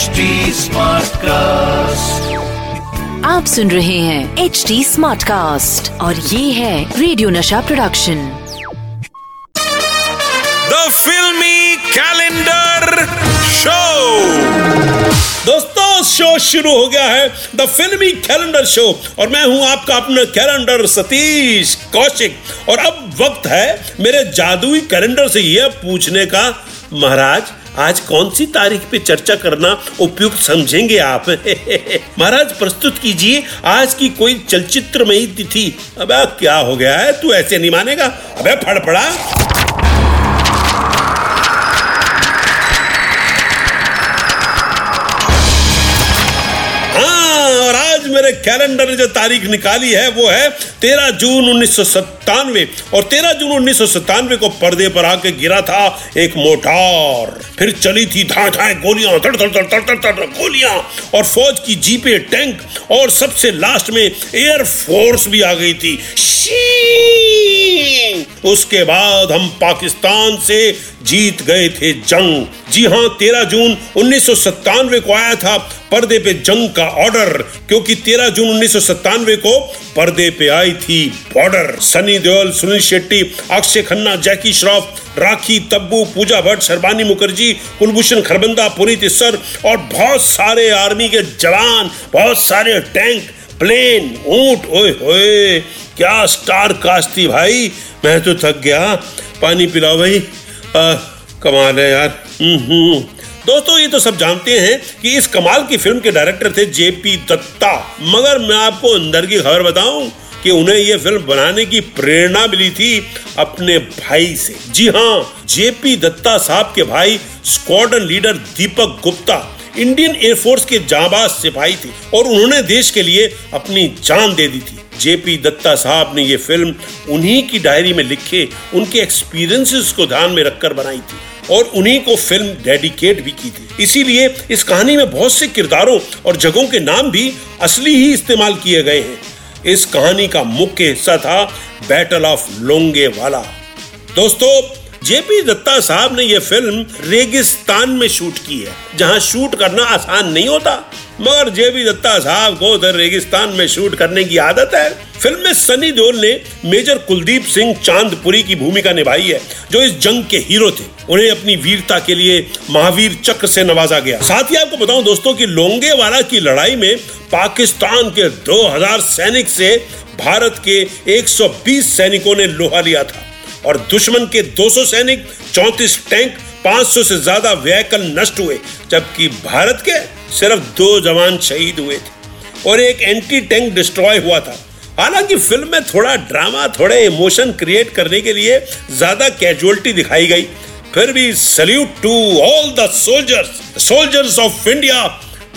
HD cast आप सुन रहे हैं एच डी स्मार्ट कास्ट और ये है radio Nasha production the filmy calendar show दोस्तों शो शुरू हो गया है द फिल्मी कैलेंडर शो और मैं हूँ आपका अपना कैलेंडर सतीश कौशिक। और अब वक्त है मेरे जादुई कैलेंडर से यह पूछने का। महाराज आज कौन सी तारीख पे चर्चा करना उपयुक्त समझेंगे आप? महाराज, प्रस्तुत कीजिए, आज की कोई चलचित्रमयी तिथि। अब क्या हो गया है? तू ऐसे नहीं मानेगा। अबे फड़फड़ा। मेरे कैलेंडर ने जो तारीख निकाली है, वो है तेरह जून उन्नीस और तेरह जून उन्नीस को पर्दे पर आके गिरा था एक मोटार। फिर चली थी धाए धाए गोलियाँ धड़ धड़ धड़ धड़ गोलियाँ। और फौज की जीपे टैंक, और सबसे लास्ट में एयरफोर्स भी आ गई थी। शी! उसके बाद हम पाकिस्तान से जीत गए थे जंग। जी हाँ तेरह जून उन्नीस सौ सत्तानवे को आया था पर्दे पे जंग का ऑर्डर, क्योंकि 13 जून उन्नीस को पर्दे पे आई थी बॉर्डर। सनी देओल, सुनील शेट्टी, अक्षय खन्ना, जैकी श्रॉफ, राखी तब्बू, पूजा भट्ट, शर्बानी मुखर्जी, कुलभूषण खरबंदा, पुनीत इस्सर और बहुत सारे आर्मी के जवान, बहुत सारे टैंक, प्लेन, ऊँट, ओए होए। क्या स्टार कास्ट थी भाई? मैं तो थक गया। पानी पिलाओ भाई। आ, कमाल है यार। हम्म, हम्म। दोस्तों ये तो सब जानते हैं कि इस कमाल की फ़िल्म के डायरेक्टर थे जेपी दत्ता। मगर मैं आपको अंदर की खबर बताऊँ कि उन्हें यह फ़िल्म बनाने की प्रेरणा मिली थी अपने भाई से। जी हाँ जेपी दत्ता साहब के भाई squadron leader Deepak Gupta Indian air force के जाबाज सिपाही थे और उन्होंने देश के लिए अपनी जान दे दी थी। जेपी दत्ता साहब ने ये फ़िल्म उन्हीं की डायरी में लिखे, उनके एक्सपीरियंसेस को ध्यान में रखकर बनाई थी और उन्हीं को फ़िल्म डेडिकेट भी की थी। इसीलिए इस कहानी में बहुत से किरदारों और जगहों के नाम भी असली ही इस्तेमाल किए गए हैं। इस कहानी का मुख्य हिस्सा था बैटल ऑफ़ लोंगे वाला दोस्तों, जेपी दत्ता साहब ने यह फ़िल्म रेगिस्तान में शूट की है, जहाँ शूट करना आसान नहीं होता। मगर जेपी दत्ता साहब को उधर रेगिस्तान में शूट करने की आदत है। फ़िल्म में सनी देओल ने मेजर कुलदीप सिंह चांदपुरी की भूमिका निभाई है, जो इस जंग के हीरो थे। उन्हें अपनी वीरता के लिए महावीर चक्र से नवाजा गया। साथ ही आपको बताऊँ दोस्तों कि लोंगेवाला की लड़ाई में पाकिस्तान के 2000 सैनिक से भारत के 120 सैनिकों ने लोहा लिया था और दुश्मन के 200 सैनिक 34 टैंक 500 से ज़्यादा व्हीकल नष्ट हुए, जबकि भारत के सिर्फ़ दो जवान शहीद हुए थे और एक एंटी टैंक डिस्ट्रॉय हुआ था। हालाँकि फ़िल्म में थोड़ा ड्रामा थोड़े इमोशन क्रिएट करने के लिए ज़्यादा कैजुअलिटी दिखाई गई। फिर भी salute to all the soldiers soldiers of India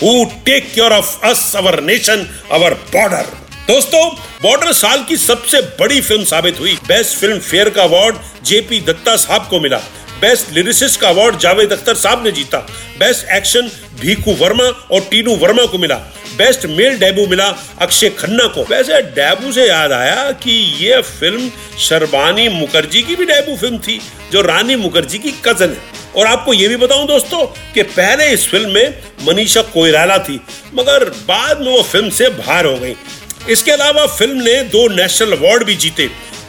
who take care of us our nation our border दोस्तों बॉर्डर साल की सबसे बड़ी फ़िल्म साबित हुई। बेस्ट फ़िल्म फेयर का अवार्ड जेपी दत्ता साहब को मिला। बेस्ट लिरिसिस्ट का अवार्ड जावेद अख्तर साहब ने जीता। बेस्ट एक्शन भीखू वर्मा और टीनू वर्मा को मिला। बेस्ट मेल डेबू मिला अक्षय खन्ना को। वैसे डेबू से याद आया कि ये फ़िल्म शर्बानी मुखर्जी की भी डेबू फ़िल्म थी, जो रानी मुखर्जी की कज़न है। और आपको ये भी बताऊँ दोस्तों कि पहले इस फ़िल्म में मनीषा कोयराला थी, मगर बाद में वो फ़िल्म से बाहर हो गई। इसके अलावा फ़िल्म ने दो नेशनल अवार्ड भी जीते।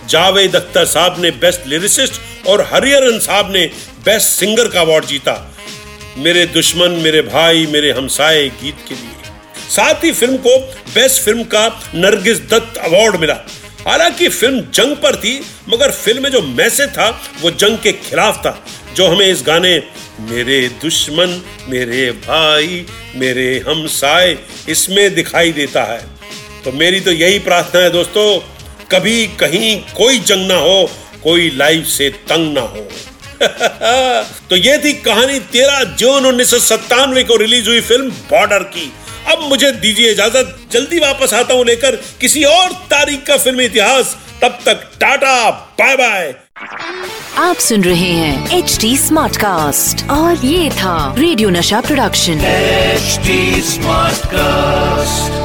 जावेद अख्तर साहब ने बेस्ट लिरिसिस्ट और हरिहरन साहब ने बेस्ट सिंगर का अवार्ड जीता। मेरे दुश्मन, मेरे भाई, मेरे हमसाए गीत के लिए। साथ ही फ़िल्म को बेस्ट फ़िल्म का नरगिस दत्त अवार्ड मिला। हालाँकि फ़िल्म जंग पर थी, मगर फ़िल्म में जो मैसेज था, वो जंग के खिलाफ था, जो हमें इस गाने मेरे दुश्मन, मेरे भाई, मेरे हमसाए इसमें दिखाई देता है। तो मेरी तो यही प्रार्थना है दोस्तों कभी कहीं कोई जंग ना हो कोई लाइफ से तंग ना हो। तो ये थी कहानी तेरह जून उन्नीस सौ सत्तानवे को रिलीज़ हुई फ़िल्म बॉर्डर की। अब मुझे दीजिए इजाज़त जल्दी वापस आता हूँ लेकर किसी और तारीख का फ़िल्म इतिहास। तब तक टाटा बाय बाय आप सुन रहे हैं एच डी स्मार्ट कास्ट और ये था radio Nasha production. HD smart Smartcast.